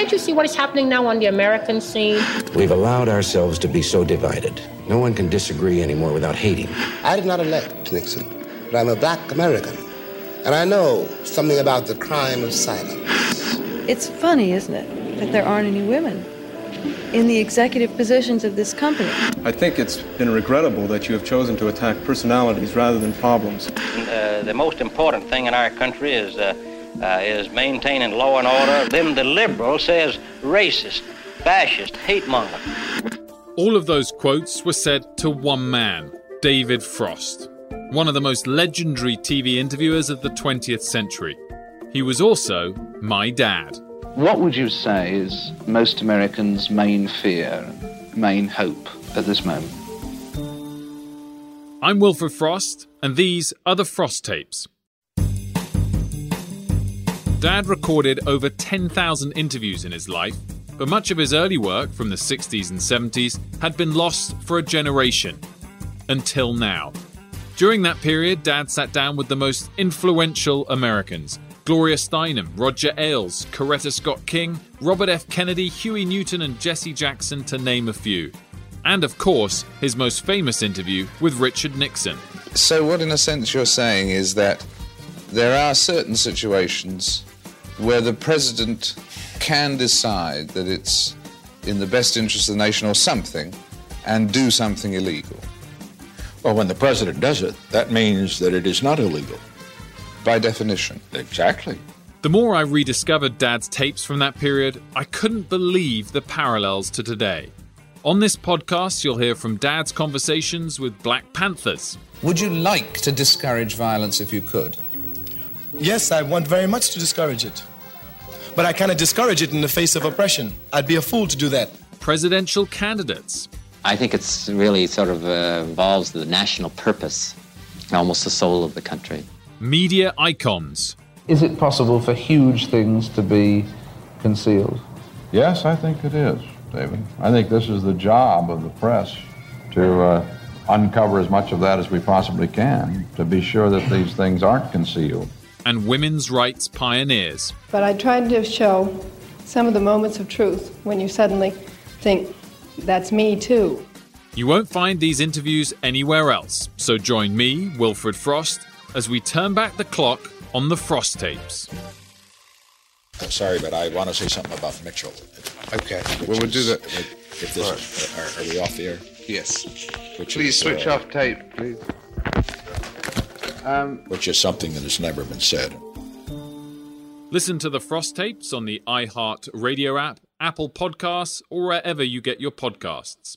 can't you see what is happening now on the American scene? We've allowed ourselves to be so divided. No one can disagree anymore without hating. I did not elect Nixon, but I'm a black American. And I know something about the crime of silence. It's funny, isn't it, that there aren't any women in the executive positions of this company. I think it's been regrettable that you have chosen to attack personalities rather than problems. Uh, the most important thing in our country is uh, uh, is maintaining law and order. Them the liberal says racist, fascist, hate monger. All of those quotes were said to one man, David Frost, one of the most legendary TV interviewers of the 20th century. He was also my dad. What would you say is most Americans' main fear, main hope at this moment? I'm Wilfred Frost, and these are the Frost tapes. Dad recorded over 10,000 interviews in his life, but much of his early work from the 60s and 70s had been lost for a generation. Until now. During that period, Dad sat down with the most influential Americans Gloria Steinem, Roger Ailes, Coretta Scott King, Robert F. Kennedy, Huey Newton, and Jesse Jackson, to name a few. And of course, his most famous interview with Richard Nixon. So, what in a sense you're saying is that there are certain situations where the president can decide that it's in the best interest of the nation or something and do something illegal. Well, when the president does it, that means that it is not illegal. By definition. Exactly. The more I rediscovered Dad's tapes from that period, I couldn't believe the parallels to today. On this podcast, you'll hear from Dad's conversations with Black Panthers. Would you like to discourage violence if you could? Yes, I want very much to discourage it. But I cannot discourage it in the face of oppression. I'd be a fool to do that. Presidential candidates. I think it's really sort of uh, involves the national purpose, almost the soul of the country. Media icons. Is it possible for huge things to be concealed? Yes, I think it is, David. I think this is the job of the press to uh, uncover as much of that as we possibly can to be sure that these things aren't concealed. And women's rights pioneers. But I tried to show some of the moments of truth when you suddenly think, that's me too. You won't find these interviews anywhere else, so join me, Wilfred Frost, as we turn back the clock on the Frost tapes. Uh, sorry, but I want to say something about Mitchell. Okay, well, we'll do that. If this, right. are, are, we off the air? Yes. Which please is, switch uh, off tape, please. Um, which is something that has never been said. Listen to the Frost tapes on the iHeart Radio app, Apple Podcasts, or wherever you get your podcasts.